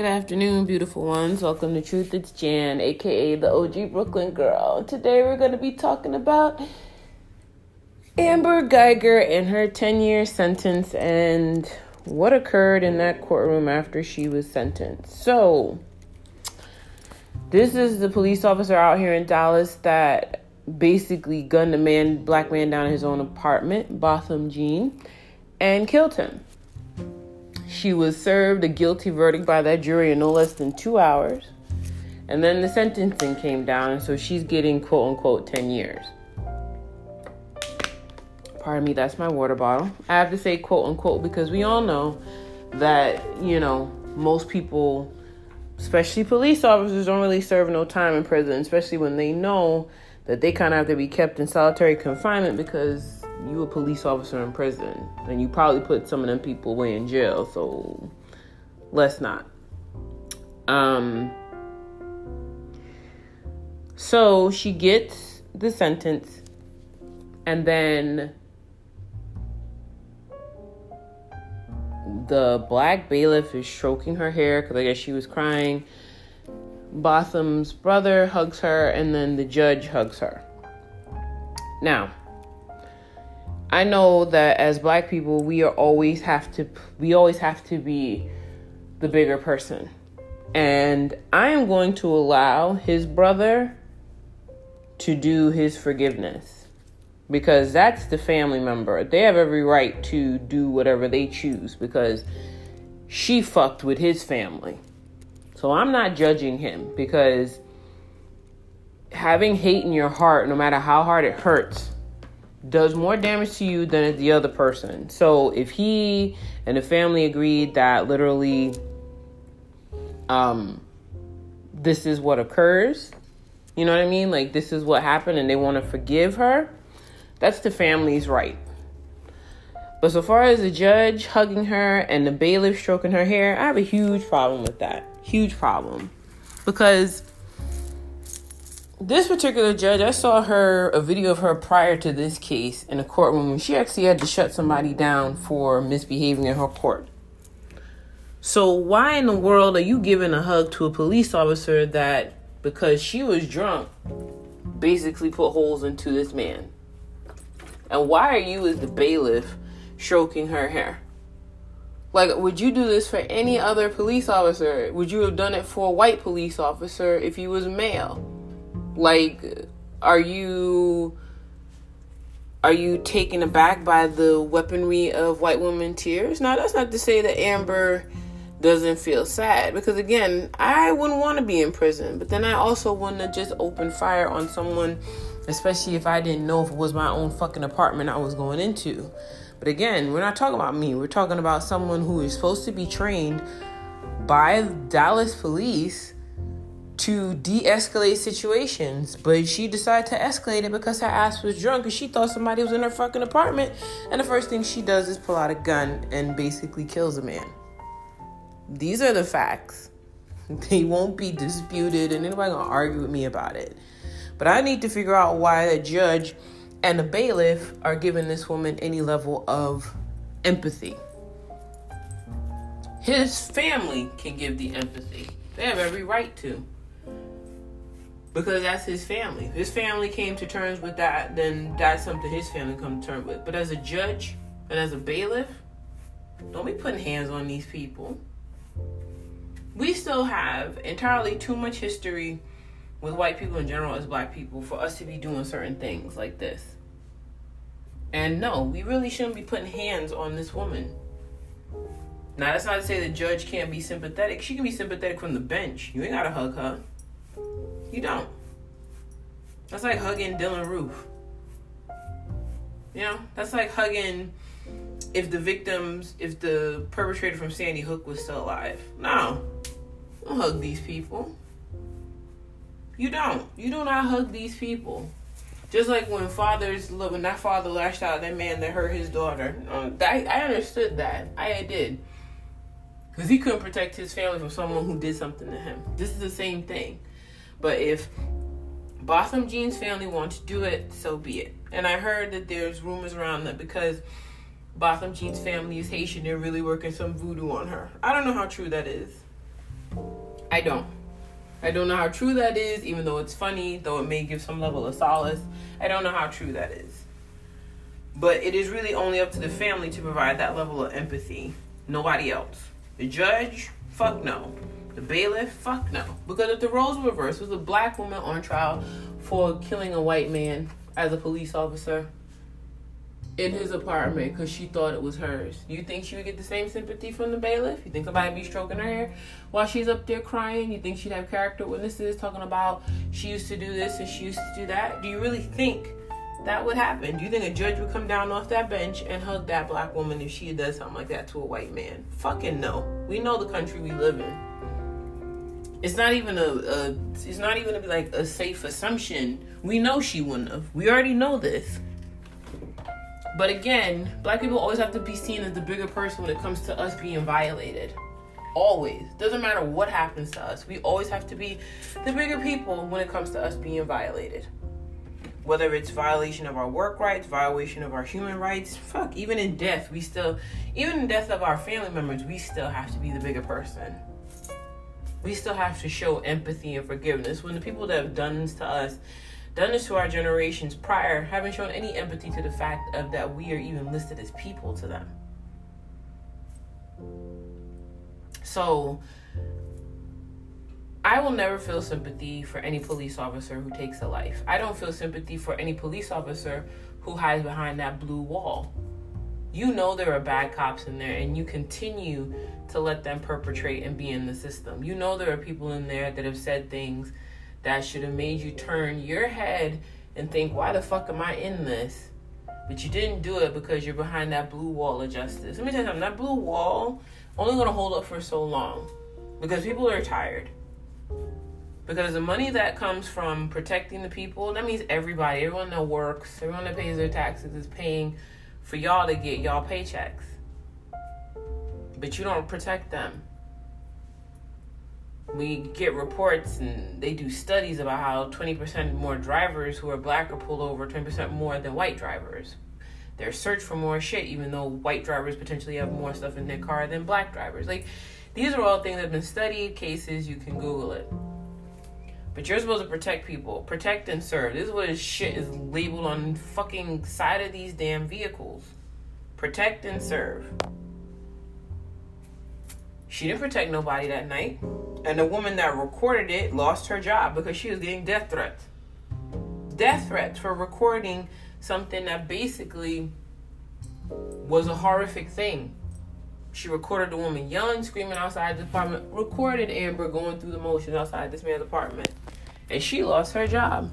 Good afternoon, beautiful ones. Welcome to Truth It's Jan, aka the OG Brooklyn girl. Today we're going to be talking about Amber Guyger and her 10 year sentence and what occurred in that courtroom after she was sentenced. So, this is the police officer out here in Dallas that basically gunned a man, black man down in his own apartment, Botham Jean, and killed him. She was served a guilty verdict by that jury in no less than two hours. And then the sentencing came down, and so she's getting quote unquote 10 years. Pardon me, that's my water bottle. I have to say quote unquote because we all know that, you know, most people, especially police officers, don't really serve no time in prison, especially when they know that they kind of have to be kept in solitary confinement because you a police officer in prison and you probably put some of them people away in jail so let's not. Um so she gets the sentence and then the black bailiff is stroking her hair because i guess she was crying. Botham's brother hugs her and then the judge hugs her. Now I know that as black people, we are always have to we always have to be the bigger person. And I am going to allow his brother to do his forgiveness because that's the family member. They have every right to do whatever they choose because she fucked with his family. So I'm not judging him because having hate in your heart, no matter how hard it hurts, does more damage to you than the other person. So if he and the family agreed that literally um this is what occurs, you know what I mean? Like this is what happened and they want to forgive her, that's the family's right. But so far as the judge hugging her and the bailiff stroking her hair, I have a huge problem with that. Huge problem. Because this particular judge, I saw her a video of her prior to this case in a courtroom. She actually had to shut somebody down for misbehaving in her court. So why in the world are you giving a hug to a police officer that because she was drunk basically put holes into this man? And why are you as the bailiff stroking her hair? Like, would you do this for any other police officer? Would you have done it for a white police officer if he was male? Like, are you are you taken aback by the weaponry of white women tears? Now, that's not to say that Amber doesn't feel sad because again, I wouldn't want to be in prison, but then I also wouldn't have just opened fire on someone, especially if I didn't know if it was my own fucking apartment I was going into. But again, we're not talking about me. We're talking about someone who is supposed to be trained by Dallas police to de-escalate situations but she decided to escalate it because her ass was drunk and she thought somebody was in her fucking apartment and the first thing she does is pull out a gun and basically kills a man. These are the facts. They won't be disputed and anybody gonna argue with me about it. But i need to figure out why the judge and the bailiff are giving this woman any level of empathy. His family can give the empathy. They have every right to because that's his family. If his family came to terms with that, then that's something his family come to terms with. But as a judge and as a bailiff, don't be putting hands on these people. We still have entirely too much history with white people in general as black people for us to be doing certain things like this. And no, we really shouldn't be putting hands on this woman. Now, that's not to say the judge can't be sympathetic. She can be sympathetic from the bench. You ain't gotta hug her. You don't. That's like hugging Dylann Roof. You know, that's like hugging if the victims, if the perpetrator from Sandy Hook was still alive. No, don't hug these people. You don't. You do not hug these people. Just like when fathers, when that father lashed out at that man that hurt his daughter. Um, I, I understood that. I did. Because he couldn't protect his family from someone who did something to him. This is the same thing. But if Botham Jean's family want to do it, so be it. And I heard that there's rumors around that because Botham Jean's family is Haitian, they're really working some voodoo on her. I don't know how true that is. I don't. I don't know how true that is, even though it's funny, though it may give some level of solace. I don't know how true that is. But it is really only up to the family to provide that level of empathy. Nobody else. The judge, fuck no. The bailiff, fuck no. Because if the roles were reversed, was a black woman on trial for killing a white man as a police officer in his apartment because she thought it was hers. You think she would get the same sympathy from the bailiff? You think somebody be stroking her hair while she's up there crying? You think she'd have character witnesses talking about she used to do this and she used to do that? Do you really think that would happen? Do you think a judge would come down off that bench and hug that black woman if she does something like that to a white man? Fucking no. We know the country we live in. It's not even a, a it's not even a, like a safe assumption. We know she wouldn't have. We already know this. But again, black people always have to be seen as the bigger person when it comes to us being violated. Always. Doesn't matter what happens to us. We always have to be the bigger people when it comes to us being violated. Whether it's violation of our work rights, violation of our human rights, fuck, even in death, we still, even in death of our family members, we still have to be the bigger person. We still have to show empathy and forgiveness when the people that have done this to us done this to our generations prior haven't shown any empathy to the fact of that we are even listed as people to them. So I will never feel sympathy for any police officer who takes a life. I don't feel sympathy for any police officer who hides behind that blue wall. You know there are bad cops in there and you continue to let them perpetrate and be in the system. You know there are people in there that have said things that should have made you turn your head and think, why the fuck am I in this? But you didn't do it because you're behind that blue wall of justice. Let me tell you something, that blue wall only gonna hold up for so long. Because people are tired. Because the money that comes from protecting the people, that means everybody, everyone that works, everyone that pays their taxes is paying for y'all to get y'all paychecks. But you don't protect them we get reports and they do studies about how 20% more drivers who are black are pulled over 20% more than white drivers. They're searched for more shit, even though white drivers potentially have more stuff in their car than black drivers. Like, these are all things that have been studied, cases, you can Google it. But you're supposed to protect people, protect and serve. This is what this shit is labeled on fucking side of these damn vehicles. Protect and serve. She didn't protect nobody that night. And the woman that recorded it lost her job because she was getting death threats. Death threats for recording something that basically was a horrific thing. She recorded the woman yelling, screaming outside the apartment, recorded Amber going through the motions outside this man's apartment. And she lost her job.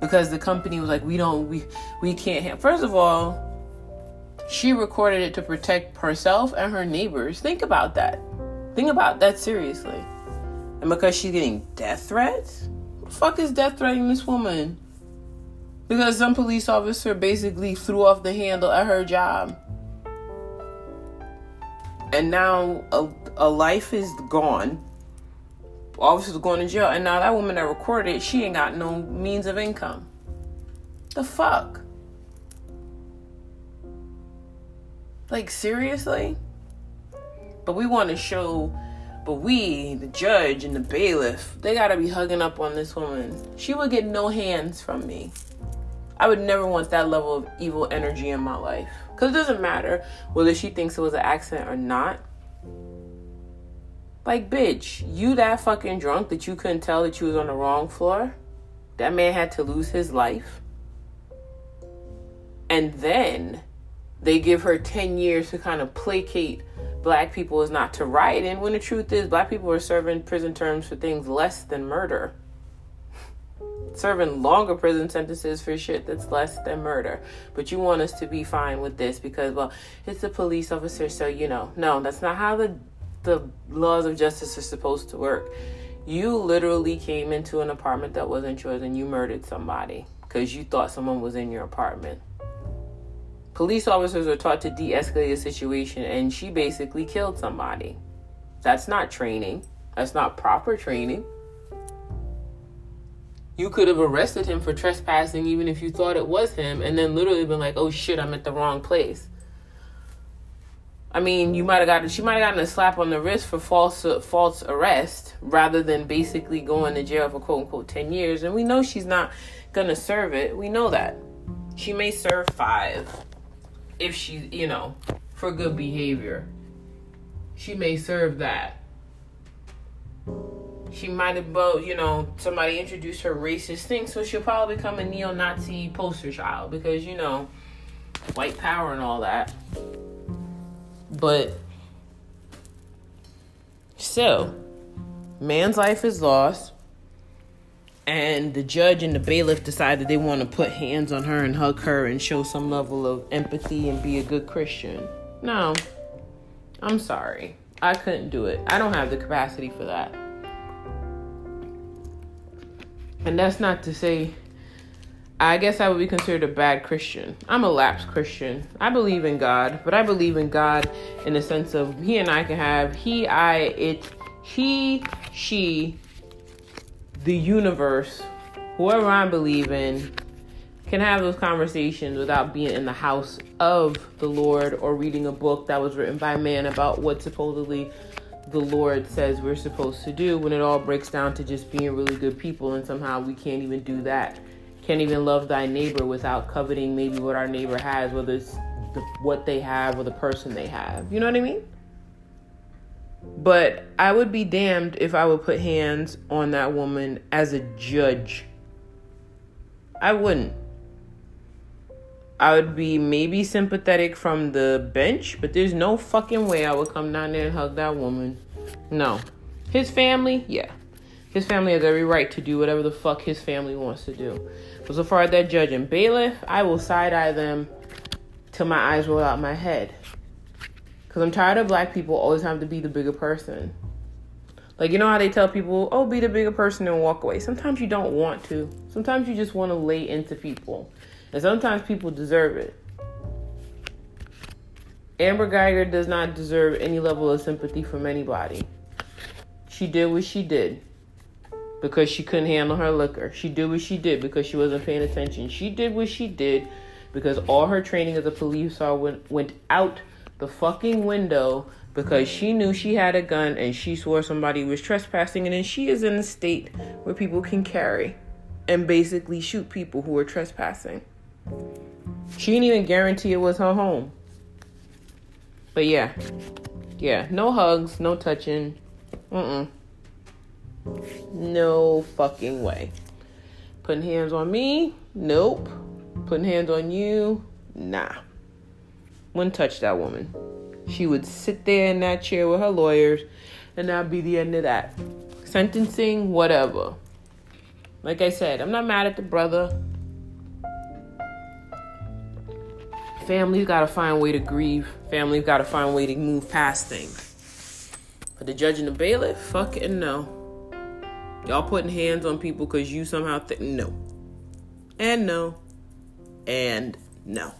Because the company was like, we don't, we, we can't have. First of all, she recorded it to protect herself and her neighbors. Think about that. Think about that seriously. And because she's getting death threats? What the fuck is death threatening this woman? Because some police officer basically threw off the handle at her job. And now a, a life is gone. Officer's going to jail. And now that woman that recorded it, she ain't got no means of income. The fuck? Like, seriously? But we want to show, but we, the judge and the bailiff, they got to be hugging up on this woman. She would get no hands from me. I would never want that level of evil energy in my life. Because it doesn't matter whether she thinks it was an accident or not. Like, bitch, you that fucking drunk that you couldn't tell that you was on the wrong floor? That man had to lose his life. And then they give her 10 years to kind of placate black people is not to riot And when the truth is black people are serving prison terms for things less than murder serving longer prison sentences for shit that's less than murder. But you want us to be fine with this because well it's a police officer so you know. No that's not how the the laws of justice are supposed to work. You literally came into an apartment that wasn't yours and you murdered somebody because you thought someone was in your apartment. Police officers are taught to de escalate a situation, and she basically killed somebody. That's not training, that's not proper training. You could have arrested him for trespassing even if you thought it was him, and then literally been like, oh shit, I'm at the wrong place. I mean, you might have gotten she might have gotten a slap on the wrist for false uh, false arrest rather than basically going to jail for quote unquote ten years. And we know she's not gonna serve it. We know that she may serve five if she, you know, for good behavior. She may serve that. She might have, you know, somebody introduced her racist thing, so she'll probably become a neo-Nazi poster child because you know, white power and all that. But so, man's life is lost, and the judge and the bailiff decided they want to put hands on her and hug her and show some level of empathy and be a good Christian. No, I'm sorry. I couldn't do it. I don't have the capacity for that. And that's not to say I guess I would be considered a bad Christian. I'm a lapsed Christian. I believe in God, but I believe in God in the sense of He and I can have He, I, it, He, she, the universe, whoever I believe in, can have those conversations without being in the house of the Lord or reading a book that was written by man about what supposedly the Lord says we're supposed to do when it all breaks down to just being really good people and somehow we can't even do that can't even love thy neighbor without coveting maybe what our neighbor has, whether it's the, what they have or the person they have. You know what I mean? But I would be damned if I would put hands on that woman as a judge. I wouldn't. I would be maybe sympathetic from the bench, but there's no fucking way I would come down there and hug that woman. No. His family, yeah. His family has every right to do whatever the fuck his family wants to do. But so far as that judge and bailiff, I will side eye them till my eyes roll out my head. Because I'm tired of black people always having to be the bigger person. Like, you know how they tell people, oh, be the bigger person and walk away? Sometimes you don't want to. Sometimes you just want to lay into people. And sometimes people deserve it. Amber Guyger does not deserve any level of sympathy from anybody. She did what she did because she couldn't handle her liquor. She did what she did because she wasn't paying attention. She did what she did because all her training as a police officer went, went out the fucking window because she knew she had a gun and she swore somebody was trespassing and then she is in a state where people can carry and basically shoot people who are trespassing. She didn't even guarantee it was her home. But yeah. Yeah, no hugs, no touching. Mm-mm. No fucking way. Putting hands on me? Nope. Putting hands on you? Nah. Wouldn't touch that woman. She would sit there in that chair with her lawyers, and that'd be the end of that. Sentencing, whatever. Like I said, I'm not mad at the brother. Family's got to find a way to grieve. Family's got to find a way to move past things. But the judge and the bailiff, fucking no. Y'all putting hands on people because you somehow think no. And no. And no.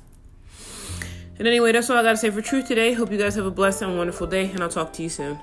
And anyway, that's all I got to say for truth today. Hope you guys have a blessed and wonderful day, and I'll talk to you soon.